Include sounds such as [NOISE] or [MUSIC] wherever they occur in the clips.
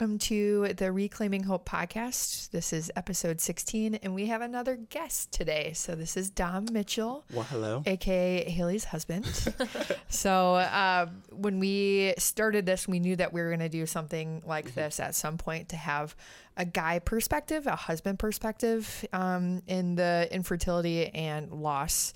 welcome to the Reclaiming Hope podcast. This is episode 16, and we have another guest today. So, this is Dom Mitchell. Well, hello. AKA Haley's husband. [LAUGHS] so, uh, when we started this, we knew that we were going to do something like mm-hmm. this at some point to have a guy perspective, a husband perspective um, in the infertility and loss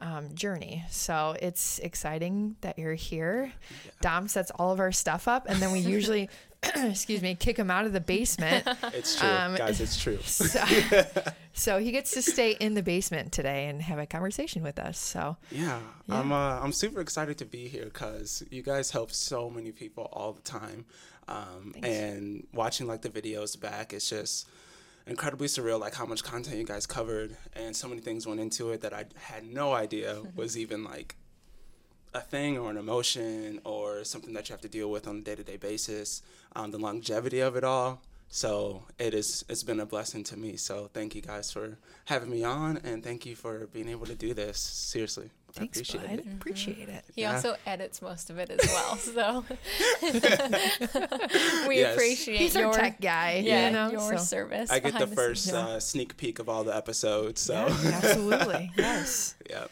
um, journey. So it's exciting that you're here. Yeah. Dom sets all of our stuff up, and then we [LAUGHS] usually, [COUGHS] excuse me, kick him out of the basement. [LAUGHS] It's true, um, guys. It's true. [LAUGHS] So, [LAUGHS] so, he gets to stay in the basement today and have a conversation with us. So yeah, yeah. I'm uh, I'm super excited to be here because you guys help so many people all the time, um, and watching like the videos back, it's just incredibly surreal, like how much content you guys covered, and so many things went into it that I had no idea was even like a thing or an emotion or something that you have to deal with on a day to day basis. Um, the longevity of it all. So it is. It's been a blessing to me. So thank you guys for having me on, and thank you for being able to do this. Seriously. Thanks, appreciate bud. It. Mm-hmm. Appreciate it. He yeah. also edits most of it as [LAUGHS] well, so [LAUGHS] we yes. appreciate He's your tech guy. Yeah, you know, your so. service. I get the first uh, sneak peek of all the episodes. So yeah, absolutely, [LAUGHS] yes. Yep.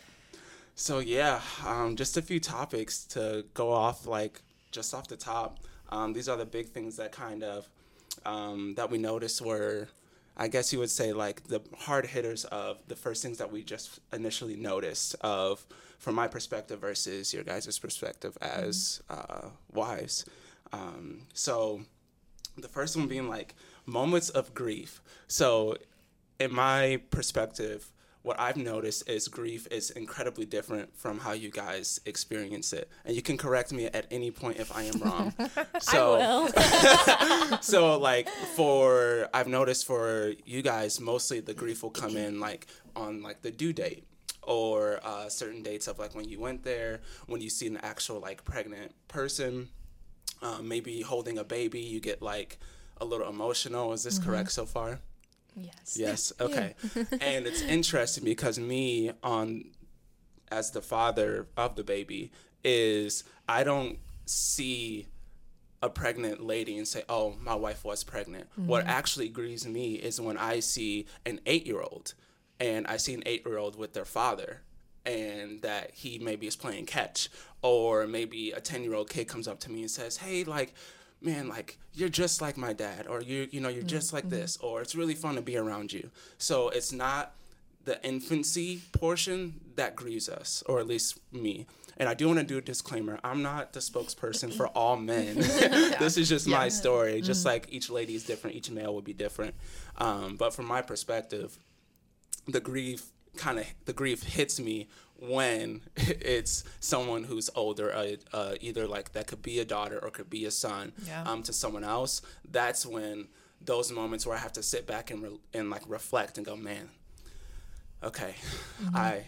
So yeah, um, just a few topics to go off, like just off the top. Um, these are the big things that kind of um, that we noticed were I guess you would say like the hard hitters of the first things that we just initially noticed of from my perspective versus your guys' perspective as mm-hmm. uh, wives. Um, so the first one being like moments of grief. So in my perspective, what I've noticed is grief is incredibly different from how you guys experience it. And you can correct me at any point if I am wrong. [LAUGHS] So, [LAUGHS] so [LAUGHS] like for I've noticed for you guys, mostly the grief will come in like on like the due date or uh, certain dates of like when you went there, when you see an actual like pregnant person, um, maybe holding a baby, you get like a little emotional. Is this mm-hmm. correct so far? Yes. Yes. [LAUGHS] Okay. and it's interesting because me on as the father of the baby is I don't see a pregnant lady and say, "Oh, my wife was pregnant." Mm-hmm. What actually grieves me is when I see an 8-year-old and I see an 8-year-old with their father and that he maybe is playing catch or maybe a 10-year-old kid comes up to me and says, "Hey, like man, like you're just like my dad, or you you know you're just like mm-hmm. this, or it's really fun to be around you. So it's not the infancy portion that grieves us, or at least me. And I do want to do a disclaimer. I'm not the spokesperson for all men. [LAUGHS] [LAUGHS] this is just yeah. my story. Just mm-hmm. like each lady is different, each male will be different. Um, but from my perspective, the grief kind of the grief hits me when [LAUGHS] it's someone who's older, uh, uh, either like that could be a daughter or could be a son yeah. um, to someone else. That's when those moments where I have to sit back and re- and like reflect and go, man, okay, mm-hmm. I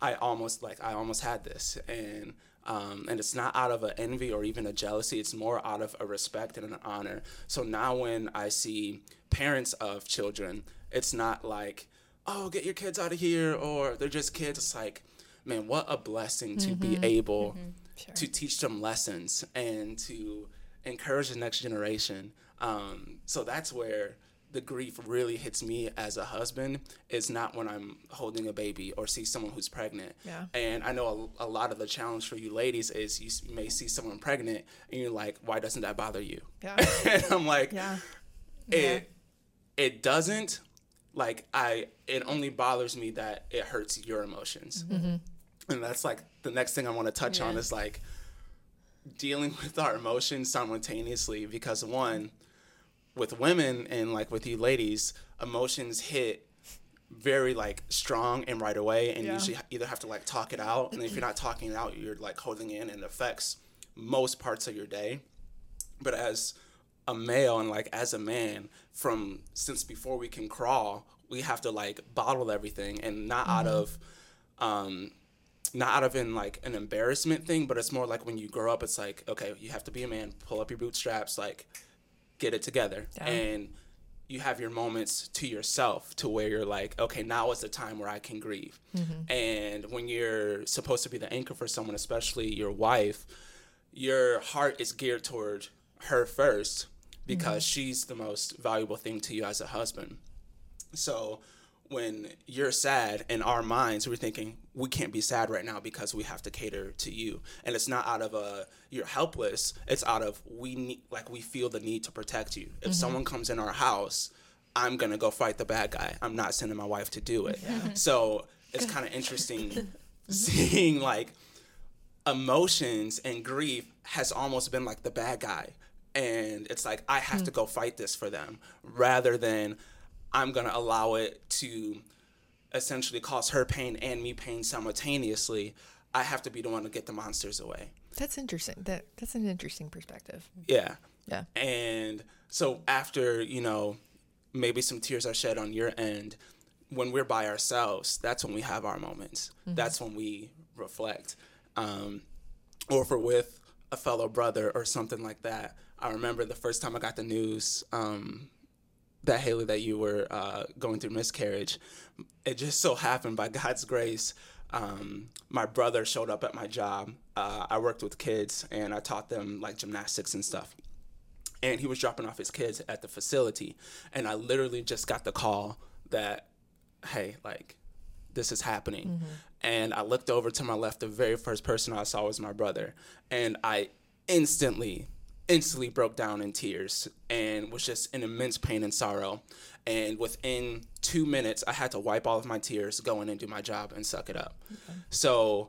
I almost like I almost had this and. Um, and it's not out of an envy or even a jealousy. It's more out of a respect and an honor. So now when I see parents of children, it's not like oh, get your kids out of here, or they're just kids. It's like, man, what a blessing to mm-hmm. be able mm-hmm. sure. to teach them lessons and to encourage the next generation. Um, so that's where the grief really hits me as a husband is not when I'm holding a baby or see someone who's pregnant. Yeah. And I know a, a lot of the challenge for you ladies is you may see someone pregnant and you're like, why doesn't that bother you? Yeah. [LAUGHS] and I'm like, yeah. it yeah. it doesn't, like I it only bothers me that it hurts your emotions. Mm-hmm. And that's like the next thing I want to touch yeah. on is like dealing [LAUGHS] with our emotions simultaneously because one with women and like with you ladies, emotions hit very like strong and right away and yeah. you usually either have to like talk it out and if you're not [CLEARS THROAT] talking it out you're like holding in and it affects most parts of your day but as a male and like as a man from since before we can crawl we have to like bottle everything and not mm-hmm. out of um not out of in like an embarrassment thing but it's more like when you grow up it's like okay you have to be a man pull up your bootstraps like get it together and you have your moments to yourself to where you're like okay now is the time where i can grieve mm-hmm. and when you're supposed to be the anchor for someone especially your wife your heart is geared toward her first because mm-hmm. she's the most valuable thing to you as a husband. So when you're sad in our minds we're thinking we can't be sad right now because we have to cater to you. And it's not out of a you're helpless. It's out of we need like we feel the need to protect you. If mm-hmm. someone comes in our house i'm gonna go fight the bad guy. I'm not sending my wife to do it. [LAUGHS] So it's kind of interesting [LAUGHS] mm-hmm. seeing like emotions and grief has almost been like the bad guy and it's like i have to go fight this for them rather than i'm going to allow it to essentially cause her pain and me pain simultaneously. I have to be the one to get the monsters away. That's interesting. That that's an interesting perspective. yeah. Yeah. and so after you know maybe some tears are shed on your end when we're by ourselves that's when we have our moments. That's when we reflect. Um, or if we're with a fellow brother or something like that i remember the first time i got the news um, that haley that you were uh, going through miscarriage it just so happened by god's grace um, my brother showed up at my job. Uh, i worked with kids and i taught them like gymnastics and stuff. And he was dropping off his kids at the facility. And i literally just got the call that hey like this is happening. And i looked over to my left. The very first person i saw was my brother. And i instantly instantly broke down in tears and was just in immense pain and sorrow and within two minutes i had to wipe all of my tears go in and do my job and suck it up so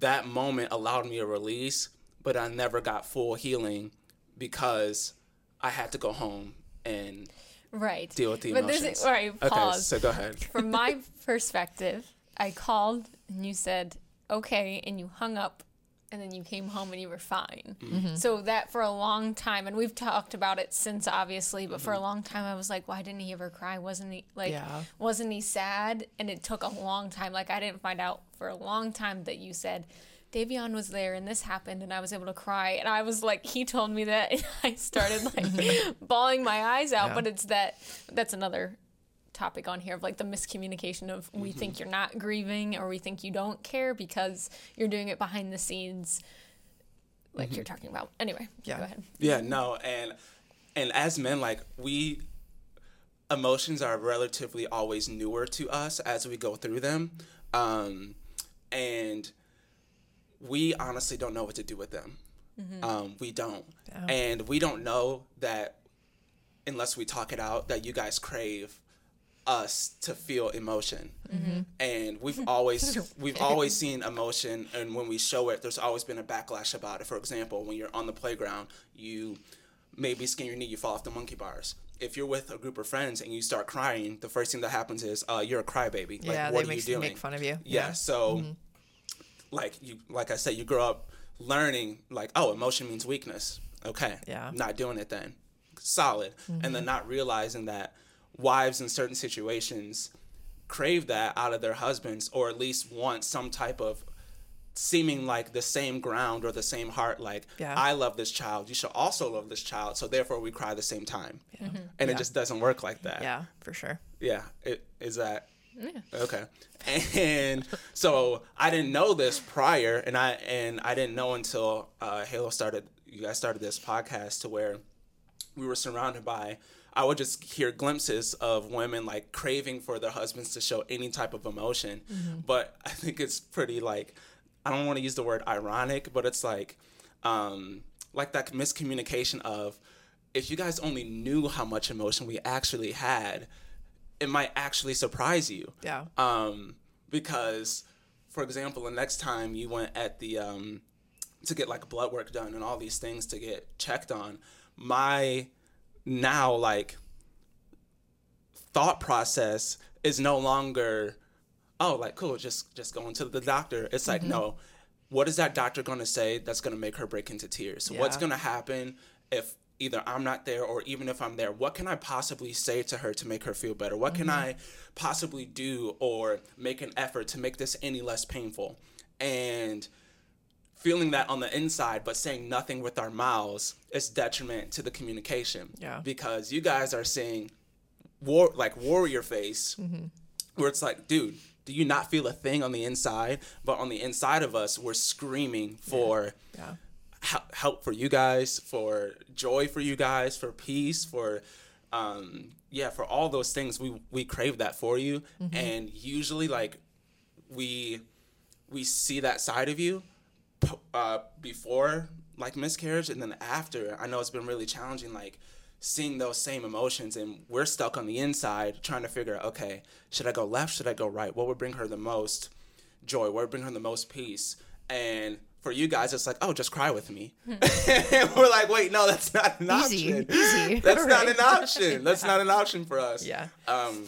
that moment allowed me a release but i never got full healing because I had to go home and Right. deal with the but emotions. this is, all right, Okay, so go ahead. [LAUGHS] From my perspective, I called and you said, okay, and you hung up and then you came home and you were fine. Mm-hmm. So that for a long time, and we've talked about it since obviously, but Mm-hmm. for a long time I was like, why didn't he ever cry? Wasn't he like, Yeah. wasn't he sad? And it took a long time. Like I didn't find out for a long time that you said, Davion was there and this happened and I was able to cry and I was like he told me that and [LAUGHS] I started like [LAUGHS] bawling my eyes out Yeah. but it's that that's another topic on here of like the miscommunication of we Mm-hmm. think you're not grieving or we think you don't care because you're doing it behind the scenes like Mm-hmm. you're talking about anyway Yeah. go ahead Yeah, no, and and as men, like we emotions are relatively always newer to us as we go through them. Um and we honestly don't know what to do with them. Um, we don't. Yeah. And we don't know that unless we talk it out that you guys crave us to feel emotion. Mm-hmm. And we've [LAUGHS] always we've always seen emotion and when we show it there's always been a backlash about it. For example when you're on the playground you maybe skin your knee you fall off the monkey bars. If you're with a group of friends and you start crying the first thing that happens is uh, you're a crybaby. Like yeah, what they are you make, doing? make fun of you. yeah, so mm-hmm. like you like i said you grow up learning like oh emotion means weakness. Okay Yeah. not doing it then. Solid. And then mm-hmm. not realizing that wives in certain situations crave that out of their husbands or at least want some type of seeming like the same ground or the same heart like Yeah. i love this child you should also love this child so therefore we cry the same time and Yeah. it just doesn't work like that Yeah, for sure. yeah, it, is that okay? And so I didn't know this prior, and I and I didn't know until uh, Haley started. You guys started this podcast to where we were surrounded by. I would just hear glimpses of women like craving for their husbands to show any type of emotion, but [LAUGHS] I think it's pretty like I don't want to use the word ironic, but it's like um, like that miscommunication of if you guys only knew how much emotion we actually had, it might actually surprise you. Yeah. Um, because, for example, the next time you went at the um, to get like blood work done and all these things to get checked on, my now like thought process is no longer oh like cool just just going to the doctor. It's like mm-hmm. no what is that doctor going to say that's going to make her break into tears? What's going to happen if either i'm not there or even if i'm there what can i possibly say to her to make her feel better? What can mm-hmm. i possibly do or make an effort to make this any less painful? And feeling that on the inside but saying nothing with our mouths is detriment to the communication Yeah. because you guys are seeing war like warrior face where it's like dude do you not feel a thing on the inside but on the inside of us we're screaming for Yeah. help for you guys, for joy for you guys, for peace, for um, yeah, for all those things. We we crave that for you, mm-hmm. and usually like we we see that side of you uh, before like miscarriage, and then after. I know it's been really challenging, like seeing those same emotions and we're stuck on the inside trying to figure out okay should i go left should i go right what would bring her the most joy what would bring her the most peace and for you guys, it's like, oh, just cry with me. and [LAUGHS] we're like, wait, no, that's not an easy, option. Easy. [LAUGHS] That's not an option. That's [LAUGHS] not an option for us. Yeah. Um,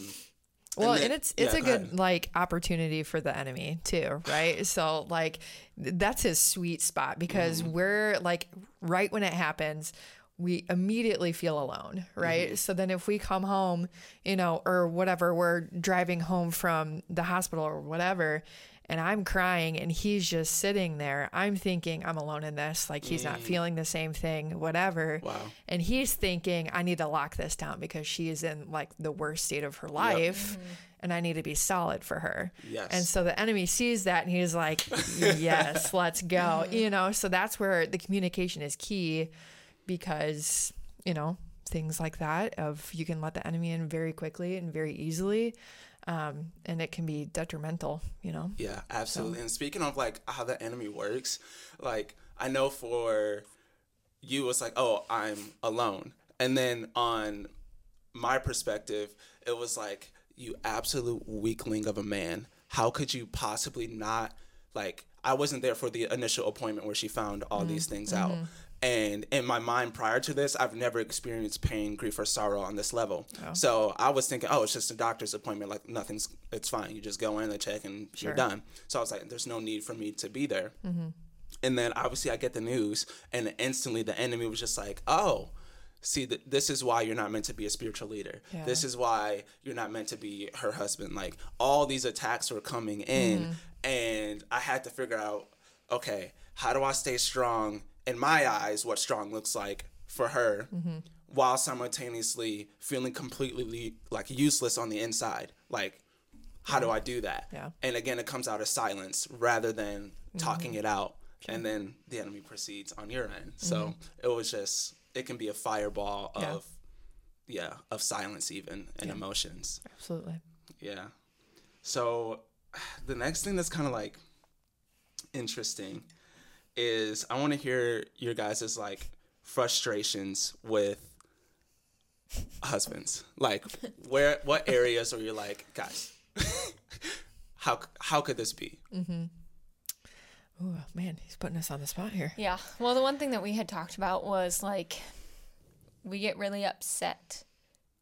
well, and, then, and it's it's yeah, a good ahead. like opportunity for the enemy too, right? So like that's his sweet spot because mm-hmm. we're like right when it happens, we immediately feel alone, right? Mm-hmm. So then if we come home, you know, or whatever, we're driving home from the hospital or whatever, and I'm crying and he's just sitting there. I'm thinking I'm alone in this, like he's mm. not feeling the same thing, whatever. Wow. And he's thinking I need to lock this down because she is in like the worst state of her life. Yep. Mm-hmm. And I need to be solid for her. Yes. And so the enemy sees that and he's like, Yes, [LAUGHS] let's go. Mm-hmm. You know, so that's where the communication is key because, you know, things like that of you can let the enemy in very quickly and very easily um, and it can be detrimental, you know? Yeah, absolutely. So. And speaking of like how the enemy works, like I know for you, it's like, oh, I'm alone. And then on my perspective, it was like, you absolute weakling of a man. How could you possibly not like? I wasn't there for the initial appointment where she found all mm-hmm. these things mm-hmm. And in my mind prior to this, I've never experienced pain, grief, or sorrow on this level. Oh. So I was thinking, oh, it's just a doctor's appointment. Like nothing's, it's fine. You just go in, they check, and sure. you're done. So I was like, there's no need for me to be there. Mm-hmm. And then obviously I get the news, and instantly the enemy was just like, oh, see th- this is why you're not meant to be a spiritual leader yeah. this is why you're not meant to be her husband like all these attacks were coming in mm and i had to figure out okay how do i stay strong in my eyes, what strong looks like for her, mm-hmm. while simultaneously feeling completely like useless on the inside. Like, how do I do that? Yeah. And again, it comes out of silence rather than talking mm-hmm. it out. And then the enemy proceeds on your end. So mm-hmm. it was just, it can be a fireball of, yeah, yeah of silence even and yeah. emotions. Absolutely. Yeah. So the next thing that's kind of like interesting is I want to hear your guys' like frustrations with husbands. Like [LAUGHS] where what areas are you like, guys, [LAUGHS] how how could this be? Mm-hmm. Oh man, he's putting us on the spot here. Yeah. Well, the one thing that we had talked about was like we get really upset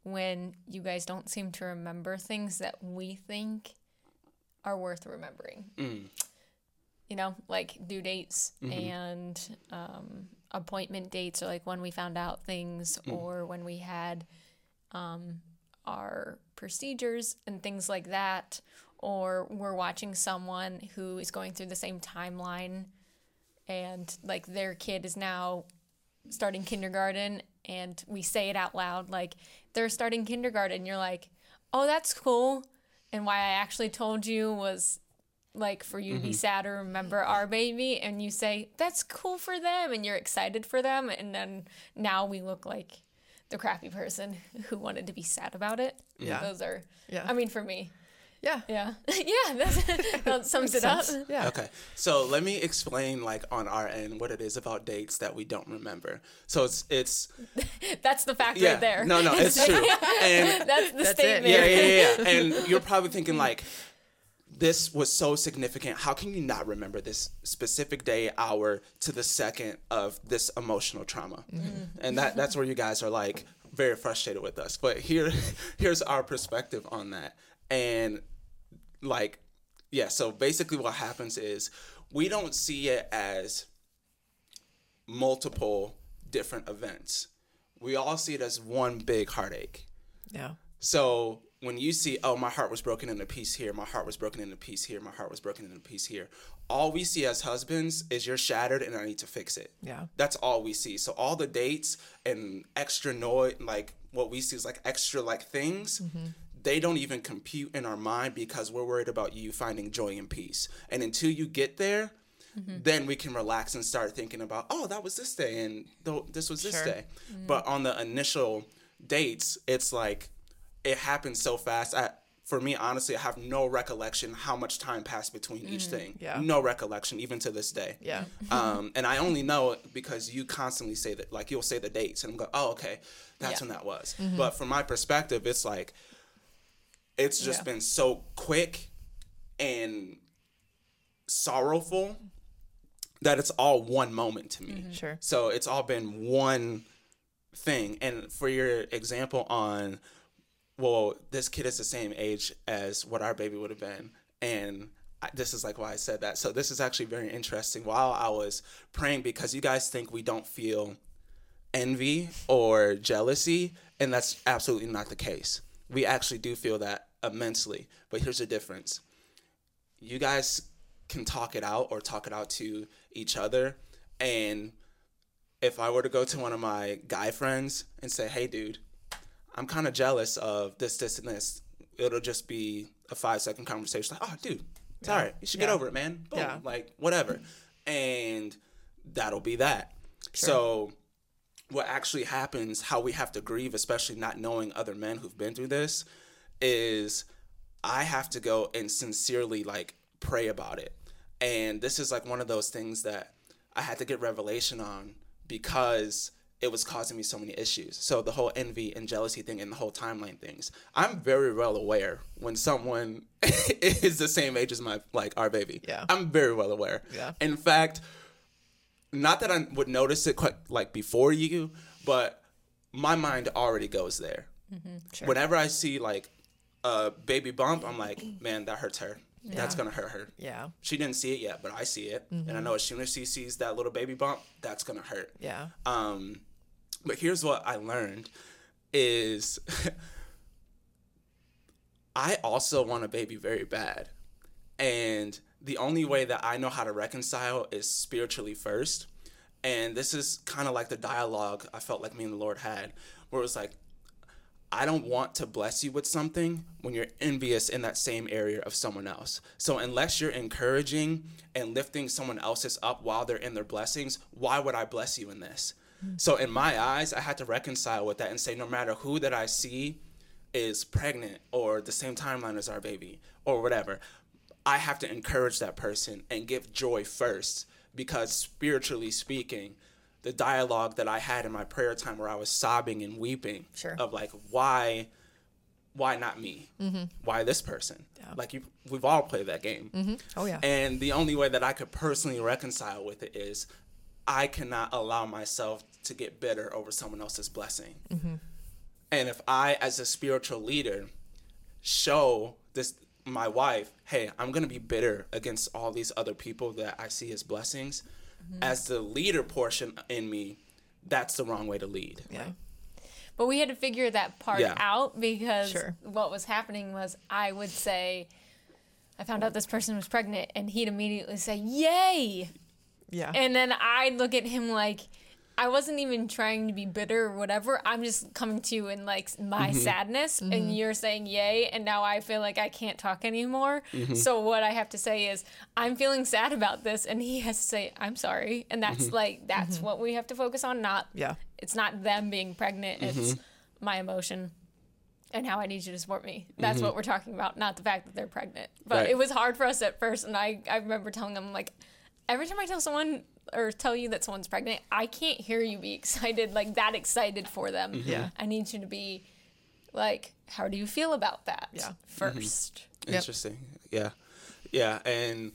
when you guys don't seem to remember things that we think are worth remembering. Mm you know, like due dates mm-hmm. and um, appointment dates, or like when we found out things, mm. or when we had um, our procedures and things like that, or we're watching someone who is going through the same timeline and like their kid is now starting kindergarten and we say it out loud like they're starting kindergarten you're like oh that's cool and why i actually told you was like for you mm-hmm. to be mm-hmm. sad or remember our baby and you say that's cool for them and you're excited for them and then now we look like the crappy person [LAUGHS] who wanted to be sad about it. Yeah. Those are yeah. I mean for me. Yeah. Yeah. [LAUGHS] Yeah that's, [LAUGHS] that sums it up. yeah. Okay. So let me explain like on our end what it is about dates that we don't remember. So it's it's that's the fact yeah, right there. No no it's true. And that's the that's statement. It. yeah yeah yeah. And you're probably thinking like this was so significant. How can you not remember this specific day, hour to the second of this emotional trauma? Mm-hmm. And that that's where you guys are like very frustrated with us. But here [LAUGHS] here's our perspective on that. And like yeah, so basically what happens is we don't see it as multiple different events. We all see it as one big heartache. Yeah. So when you see, oh, my heart was broken into piece here, my heart was broken into piece here, my heart was broken into piece here, all we see as husbands is you're shattered and I need to fix it. Yeah. That's all we see. So all the dates and extra noise, like what we see is like extra like things. Mm-hmm. They don't even compute in our mind because we're worried about you finding joy and peace. And until you get there, then we can relax and start thinking about, oh, that was this day and th- this was this Sure. day. But on the initial dates, it's like it happened so fast. I, for me, honestly, I have no recollection how much time passed between each mm-hmm. thing. Yeah. No recollection, even to this day. Yeah. [LAUGHS] Um, and I only know it because you constantly say that, like you'll say the dates, and I'm going, oh, okay, that's Yeah. when that was. Mm-hmm. But from my perspective, it's like it's just Yeah. been so quick and sorrowful that it's all one moment to me. Mm-hmm. Sure. So it's all been one thing. And for your example on, well, this kid is the same age as what our baby would have been. And this is like why I said that. So this is actually very interesting. While I was praying, because you guys think we don't feel envy or jealousy, and that's absolutely not the case. We actually do feel that immensely. But here's the difference you guys can talk it out or talk it out to each other. And if I were to go to one of my guy friends and say, hey, dude, I'm kind of jealous of this, this, and this, it'll just be a five second conversation like, oh, dude, it's all right. You should get over it, man. Boom. Yeah. Like, whatever. And that'll be that. So, what actually happens, how we have to grieve, especially not knowing other men who've been through this, is I have to go and sincerely like pray about it. And this is like one of those things that I had to get revelation on because it was causing me so many issues. So the whole envy and jealousy thing and the whole timeline things. I'm very well aware when someone [LAUGHS] is the same age as my like our baby. Yeah. I'm very well aware. Yeah. In fact, not that I would notice it quite like before you, but my mind already goes there. Mm-hmm. Sure. Whenever I see like a baby bump, I'm like, man, that hurts her. Yeah. That's gonna hurt her. Yeah. She didn't see it yet, but I see it, and I know as soon as she sees that little baby bump, that's gonna hurt. Yeah. Um, but here's what I learned is [LAUGHS] I also want a baby very bad. And the only way that I know how to reconcile is spiritually first. And this is kind of like the dialogue I felt like me and the Lord had, where it was like, I don't want to bless you with something when you're envious in that same area of someone else. So unless you're encouraging and lifting someone else's up while they're in their blessings, why would I bless you in this? So in my eyes, I had to reconcile with that and say no matter who that I see is pregnant or the same timeline as our baby or whatever, I have to encourage that person and give joy first because spiritually speaking, the dialogue that I had in my prayer time where I was sobbing and weeping Sure. of like why why not me? Mm-hmm. Why this person? Like you we've all played that game. Mm-hmm. Oh yeah. And the only way that I could personally reconcile with it is I cannot allow myself to get bitter over someone else's blessing. Mm-hmm. And if I, as a spiritual leader, show this my wife, hey, I'm gonna be bitter against all these other people that I see as blessings, mm-hmm. as the leader portion in me, that's the wrong way to lead. yeah. But we had to figure that part Yeah. out because Sure. what was happening was I would say, I found out this person was pregnant, and he'd immediately say, Yay! Yeah. And then I'd look at him like, I wasn't even trying to be bitter or whatever. I'm just coming to you in like my Mm-hmm. sadness, and you're saying yay, and now I feel like I can't talk anymore. Mm-hmm. So what I have to say is, I'm feeling sad about this, and he has to say, I'm sorry, and that's Mm-hmm. like that's what we have to focus on. Not Yeah. it's not them being pregnant. It's Mm-hmm. my emotion and how I need you to support me. That's what we're talking about, not the fact that they're pregnant. But Mm-hmm. Right. it was hard for us at first, and I I remember telling them like, every time I tell someone or tell you that someone's pregnant, I can't hear you be [LAUGHS] excited like that excited for them. Mm-hmm. Yeah. I need you to be like, how do you feel about that? Yeah. 1st Yep. Interesting. Yeah. Yeah. And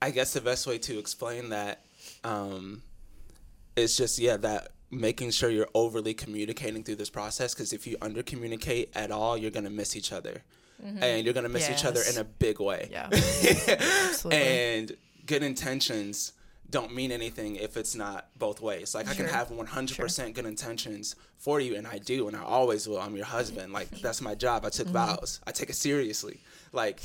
I guess the best way to explain that um, is just, yeah, that making sure you're overly communicating through this process. Because if you under communicate at all, you're going to miss each other. Mm-hmm. And you're going to miss each other in a big way. Yeah. [LAUGHS] Absolutely. And good intentions don't mean anything if it's not both ways. Like I can have 100% good intentions for you and I do and I always will. I'm your husband. Like mm-hmm. that's my job. I took Mm-hmm. vows. I take it seriously. Like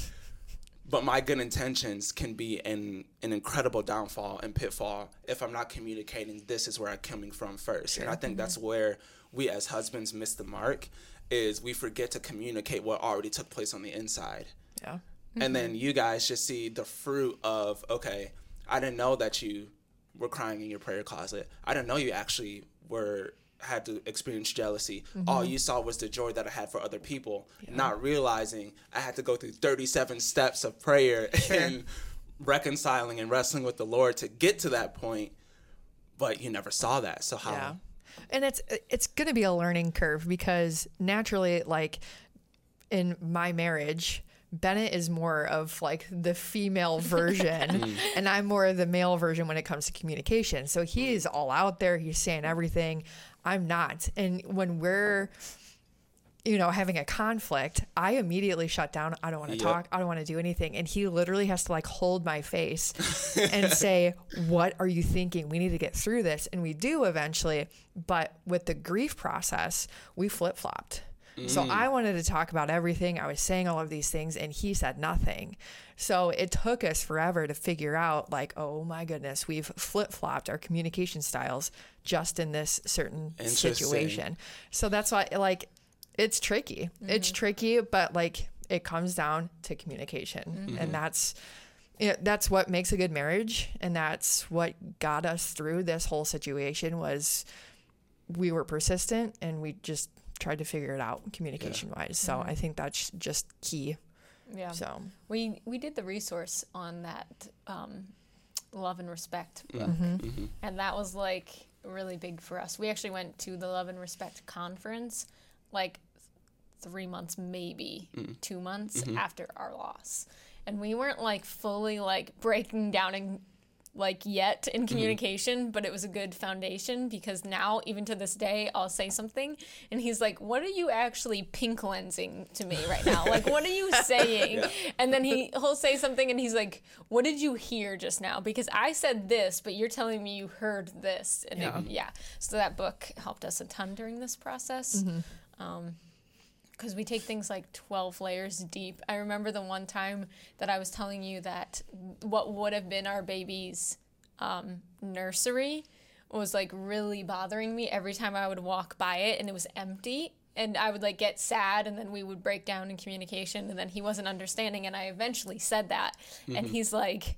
but my good intentions can be an an incredible downfall and pitfall if I'm not communicating this is where I'm coming from first. And I think mm-hmm. that's where we as husbands miss the mark is we forget to communicate what already took place on the inside. Yeah. and then mm-hmm. you guys just see the fruit of okay i didn't know that you were crying in your prayer closet. I didn't know you actually were had to experience jealousy. Mm-hmm. All you saw was the joy that i had for other people. Not realizing i had to go through 37 steps of prayer [LAUGHS] and reconciling and wrestling with the lord to get to that point but you never saw that. So how Yeah. And it's it's going to be a learning curve because naturally like in my marriage Bennett is more of like the female [LAUGHS] version mm. and I'm more of the male version when it comes to communication. So he is all out there, he's saying everything. I'm not. And when we're you know, having a conflict, I immediately shut down. I don't want to Yep. talk. I don't want to do anything. And he literally has to like hold my face [LAUGHS] and say, What are you thinking? We need to get through this. And we do eventually. But with the grief process, we flip flopped. So mm. I wanted to talk about everything. I was saying all of these things, and he said nothing. So it took us forever to figure out, like, oh my goodness, we've flip flopped our communication styles just in this certain situation. So that's why, like, it's tricky. It's tricky, but like it comes down to communication, and that's yeah, that's what makes a good marriage, and that's what got us through this whole situation. Was we were persistent, and we just tried to figure it out communication wise. So I think that's just key. Yeah. So We we did the resource on that um, love and respect book, Mm-hmm. and that was like really big for us. We actually went to the love and respect conference, like three months, maybe mm. two months mm-hmm. after our loss, and we weren't like fully like breaking down and like yet in mm-hmm. communication, but it was a good foundation because now, even to this day, I'll say something and he's like, What are you actually pink lensing to me right now? [LAUGHS] Like, what are you saying? And then he, he'll say something and he's like, What did you hear just now? Because I said this, but you're telling me you heard this. And yeah. yeah. So that book helped us a ton during this process. Mm-hmm. Um, because we take things like 12 layers deep. I remember the one time that I was telling you that what would have been our baby's um, nursery was like really bothering me every time I would walk by it and it was empty. And I would like get sad, and then we would break down in communication, and then he wasn't understanding. And I eventually said that, and he's like,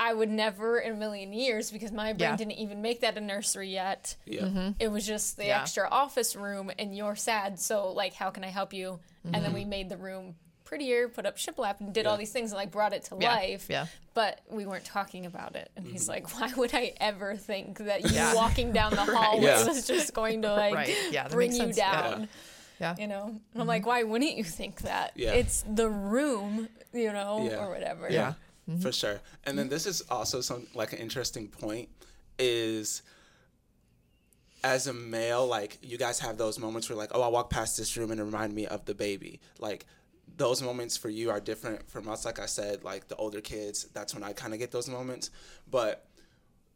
I would never in a million years because my brain Yeah. didn't even make that a nursery yet. yeah mm-hmm. It was just the Yeah. extra office room, and you're sad. So, like, how can I help you? And then we mm-hmm. made the room prettier, put up shiplap, and did all these things, and like brought it to Yeah, life. yeah. But we weren't talking about it. And he's mm-hmm. like, "Why would I ever think that you Yeah. walking [LAUGHS] down the hallway Yeah. was just going to like Right. Yeah, bring you sense. Yeah. down?" yeah, You know, and I'm like, why wouldn't you think that? Yeah. It's the room, you know, Yeah. or whatever. Yeah. For sure. And then this is also some like an interesting point is as a male, like you guys have those moments where like, oh, I walk past this room and it remind me of the baby. Like those moments for you are different from us. Like I said, like the older kids, that's when I kind of get those moments. But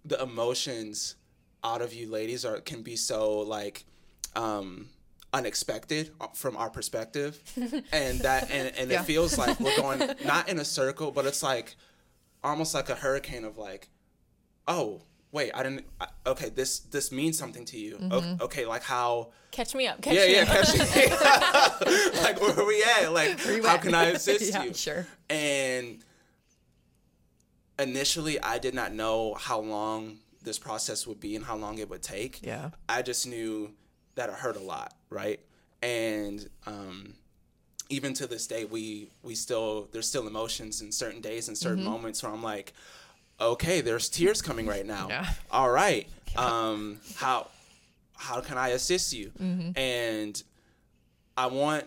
the emotions out of you ladies are can be so like um unexpected uh, from our perspective [LAUGHS] and that and, and Yeah. it feels like we're going [LAUGHS] not in a circle but it's like almost like a hurricane of like oh wait i didn't I, okay this this means something to you O- mm-hmm. okay, like how Catch me up. Catch yeah me yeah up. catch me [LAUGHS] like where are we at like how at? can i assist Yeah, you sure. and initially i did not know how long this process would be and how long it would take Yeah. i just knew that it hurt a lot right? And um even to this day we we still there's still emotions in certain days and certain moments where i'm like okay there's tears coming right now. Yeah. all right. [LAUGHS] Um how how can i assist you? And i want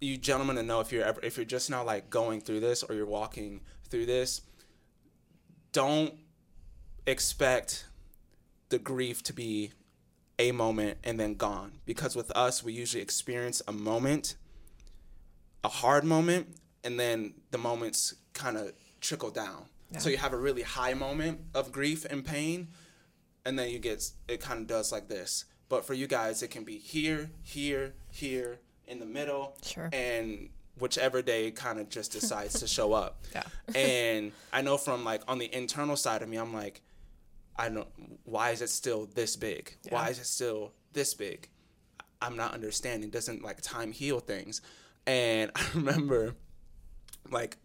you gentlemen to know if you're ever if you're just now like going through this or you're walking through this don't expect the grief to be a moment and then gone. Because with us we usually experience a moment a hard moment and then the moments kind of trickle down. So you have a really high moment of grief and pain and then you get it kind of does like this. But for you guys it can be here here here in the middle Sure. and whichever day kind of just [LAUGHS] decides to show up. Yeah. and i know from like on the internal side of me i'm like i don't why is it still this big? Why is it still this big? I'm not understanding. Doesn't like time heal things? And [LAUGHS] i remember like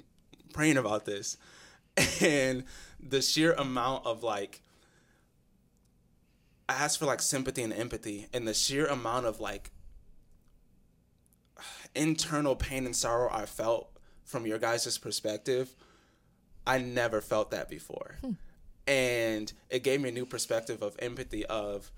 praying about this, [LAUGHS] and the sheer amount of like I asked for like sympathy and empathy, and the sheer amount of like [SIGHS] internal pain and sorrow I felt from your guys' perspective, I never felt that before. Hmm. And it gave me a new perspective of empathy of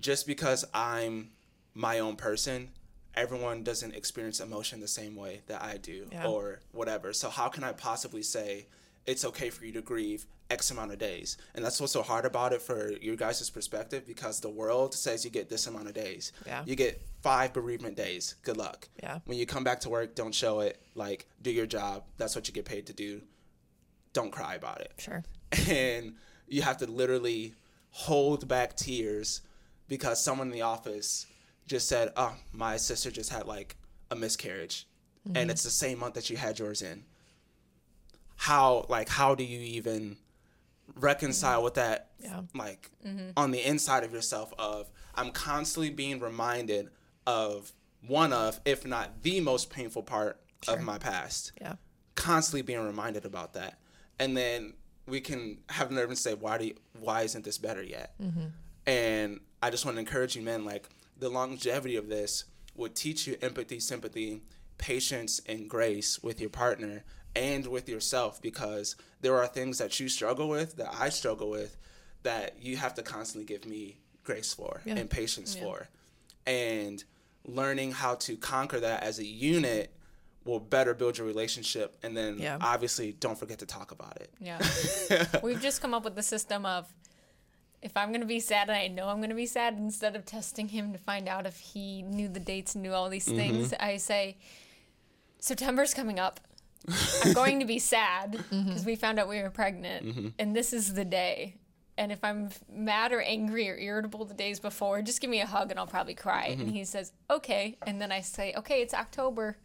just because I'm my own person, everyone doesn't experience emotion the same way that I do Yeah. or whatever. So how can I possibly say it's okay for you to grieve X amount of days? And that's what's so hard about it for your guys' perspective because the world says you get this amount of days. Yeah. You get five bereavement days. Good luck. Yeah. When you come back to work, don't show it. Like, do your job. That's what you get paid to do. Don't cry about it Sure. [LAUGHS] and you have to literally hold back tears because someone in the office just said, "Oh, my sister just had like a miscarriage." And mm-hmm. it's the same month that you had yours in. How like how do you even reconcile mm-hmm. with that Yeah. like mm-hmm. on the inside of yourself of I'm constantly being reminded of one of if not the most painful part of my past Yeah. constantly being reminded about that and then we can have nerve and say why do you, why isn't this better yet? Mm-hmm. And i just want to encourage you men like the longevity of this would teach you empathy sympathy patience and grace with your partner and with yourself because there are things that you struggle with that i struggle with that you have to constantly give me grace for Yeah. and patience for. And learning how to conquer that as a unit will better build your relationship and then Yeah. obviously don't forget to talk about it Yeah. [LAUGHS] We've just come up with the system of if I'm going to be sad and I know I'm going to be sad, instead of testing him to find out if he knew the dates and knew all these mm-hmm. things, I say, September's coming up. I'm [LAUGHS] going to be sad mm-hmm. because we found out we were pregnant, mm-hmm. and this is the day. And if I'm mad or angry or irritable the days before, just give me a hug and I'll probably cry. And he says, okay. And then I say, okay, it's October.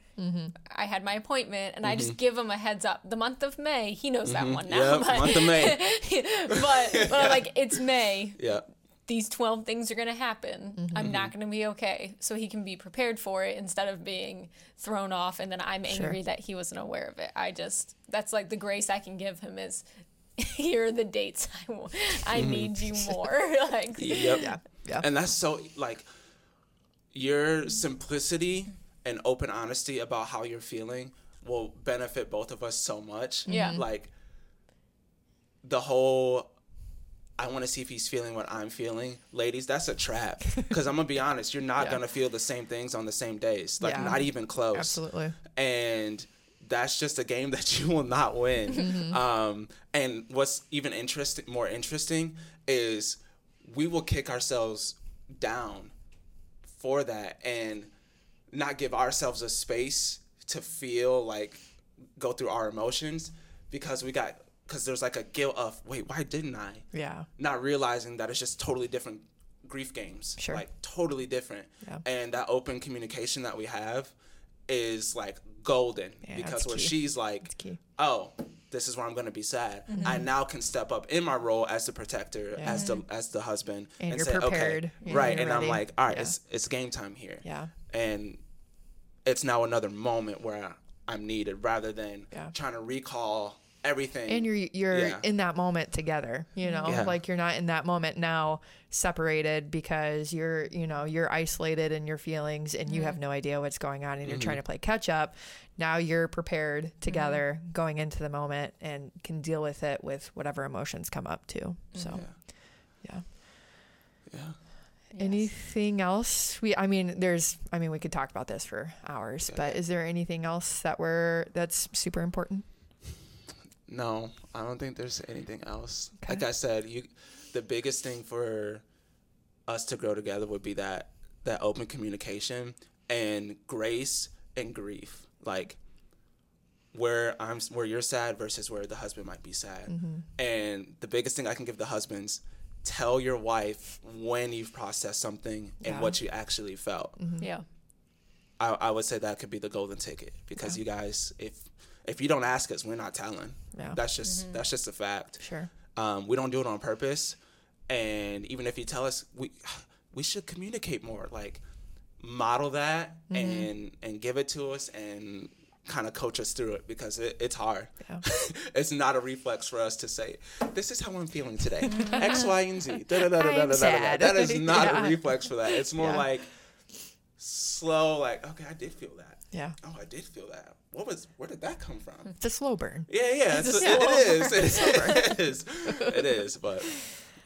I had my appointment, and I just mm-hmm. give him a heads up. The month of May, he knows that mm-hmm. one now. Yep, but, month of May. [LAUGHS] but, [LAUGHS] but I'm like, it's May. yeah These 12 things are going to happen. Mm-hmm. I'm not going to be okay. So he can be prepared for it instead of being thrown off and then I'm angry that he wasn't aware of it. I just, that's like the grace I can give him is [LAUGHS] here are the dates I, w- I need you more. like, yep Yeah. Yeah. and that's so like your simplicity and open honesty about how you're feeling will benefit both of us so much Yeah. like the whole I want to see if he's feeling what I'm feeling. Ladies, that's a trap. [LAUGHS] Because I'm going to be honest, you're not Yeah. going to feel the same things on the same days. Like, Yeah. not even close. Absolutely. and that's just a game [LAUGHS] that you will not win. Mm-hmm. Um, and what's even interesting, more interesting, is we will kick ourselves down for that and not give ourselves a space to feel like go through our emotions because we got because there's like a guilt of wait why didn't I Yeah. not realizing that it's just totally different grief games. Sure. Like totally different. Yeah. And that open communication that we have is like golden Yeah, because where key. she's like, oh, this is where I'm gonna be sad. I now can step up in my role as the protector, Mm-hmm. Yeah. as the as the husband, And you're say, prepared. okay, right? And I'm like, all right, it's it's game time here. Yeah. And it's now another moment where I'm needed rather than Yeah. trying to recall everything. and you're you're Yeah. in that moment together you know Yeah. like you're not in that moment now separated because you're you know you're isolated in your feelings and you have mm-hmm. no idea what's going on and you're trying mm-hmm. to play catch up now you're prepared mm-hmm. together going into the moment and can deal with it with whatever emotions come up too so yeah yeah. Anything else we i mean there's i mean we could talk about this for hours but is there anything else that we're that's super important No, I don't think there's anything else. Okay. Like I said, you the biggest thing for us to grow together would be that that open communication and grace and grief. Like where I'm where you're sad versus where the husband might be sad. Mm-hmm. And the biggest thing I can give the husbands tell your wife when you've processed something and Yeah. what you actually felt. Yeah. I, I would say that could be the golden ticket because you guys if if you don't ask us, we're not telling. Yeah. That's just that's just a fact. sure Um, we don't do it on purpose, and even if you tell us, we we should communicate more. Like model that Mm-hmm. and and give it to us and kind of coach us through it because it, it's hard. Yeah. [LAUGHS] it's not a reflex for us to say, "This is how I'm feeling today." [LAUGHS] X, Y, and Z. Da, da, da, da, da, da, da. That is [LAUGHS] not Yeah. a reflex for that. It's more Yeah. like slow. Like, okay, I did feel that. Yeah. Oh, I did feel that. What was? Where did that come from? It's a slow burn. Yeah, yeah, it's, a it, it slow is. It is. It is. But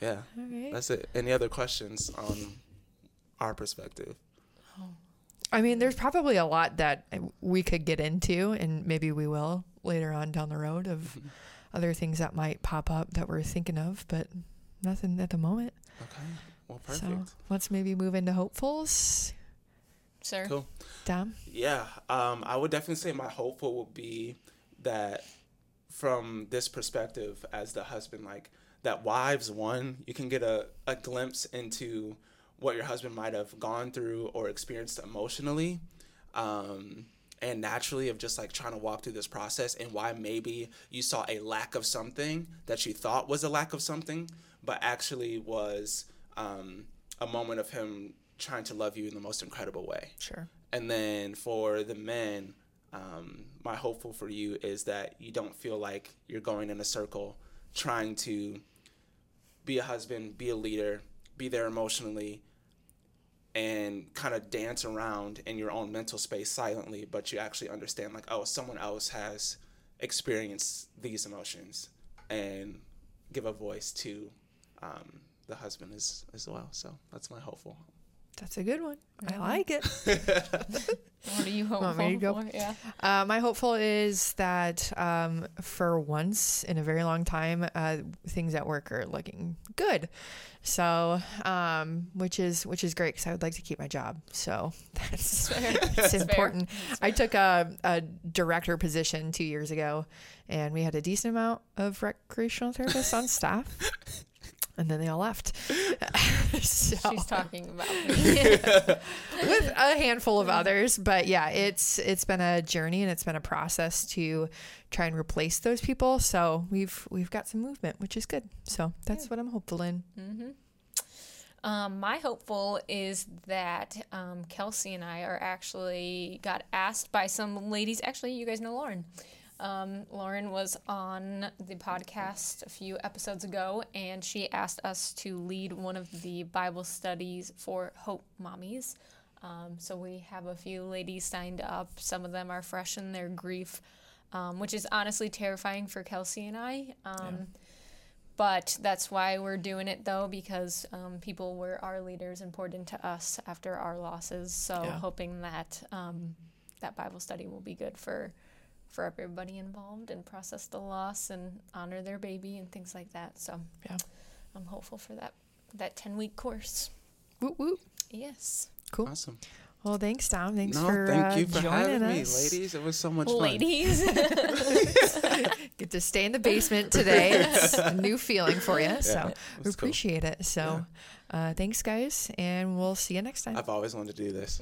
yeah, right. that's it. Any other questions on our perspective? I mean, there's probably a lot that we could get into, and maybe we will later on down the road of other things that might pop up that we're thinking of, but nothing at the moment. Okay. Well, perfect. So let's maybe move into hopefuls. Sir. Cool. Dom? Yeah, um, I would definitely say my hopeful would be that from this perspective as the husband, like that wives one, you can get a, a glimpse into what your husband might have gone through or experienced emotionally. Um, and naturally of just like trying to walk through this process and why maybe you saw a lack of something that you thought was a lack of something, but actually was um, a moment of him trying to love you in the most incredible way. Sure. And then for the men, um, my hopeful for you is that you don't feel like you're going in a circle trying to be a husband, be a leader, be there emotionally, and kind of dance around in your own mental space silently, but you actually understand, like, oh, someone else has experienced these emotions and give a voice to um, the husband as, as well. So that's my hopeful. That's a good one. I Mhm. like it. [LAUGHS] What are you hopeful Want me to go? for? Yeah. Uh, my hopeful is that um, for once in a very long time, uh, things at work are looking good. So, um, which is which is great because I would like to keep my job. So [LAUGHS] that's it's fair. important. I took a, a director position two years ago, and we had a decent amount of recreational therapists on staff. [LAUGHS] And then they all left. [LAUGHS] so, She's talking about [LAUGHS] me. with a handful of others but yeah it's it's been a journey and it's been a process to try and replace those people so we've we've got some movement which is good so that's what i'm hopeful in Um, my hopeful is that um, Kelsey and I are actually got asked by some ladies. Actually, you guys know Lauren. Um, Lauren was on the podcast a few episodes ago, and she asked us to lead one of the Bible studies for Hope Mommies. Um, so we have a few ladies signed up. Some of them are fresh in their grief, um, which is honestly terrifying for Kelsey and I. Um, But that's why we're doing it though, because um, people were our leaders and poured into us after our losses. So Yeah. hoping that um, that Bible study will be good for for everybody involved and process the loss and honor their baby and things like that. So Yeah. I'm hopeful for that that ten week course. Whoop, whoop. Yes, cool Awesome. well thanks Dom thanks no, for thank uh, you for joining having me, us ladies. It was so much fun. ladies. [LAUGHS] [LAUGHS] get to stay in the basement today it's a new feeling for you so Yeah, we that's cool. appreciate it so uh, thanks guys and we'll see you next time I've always wanted to do this.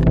[LAUGHS]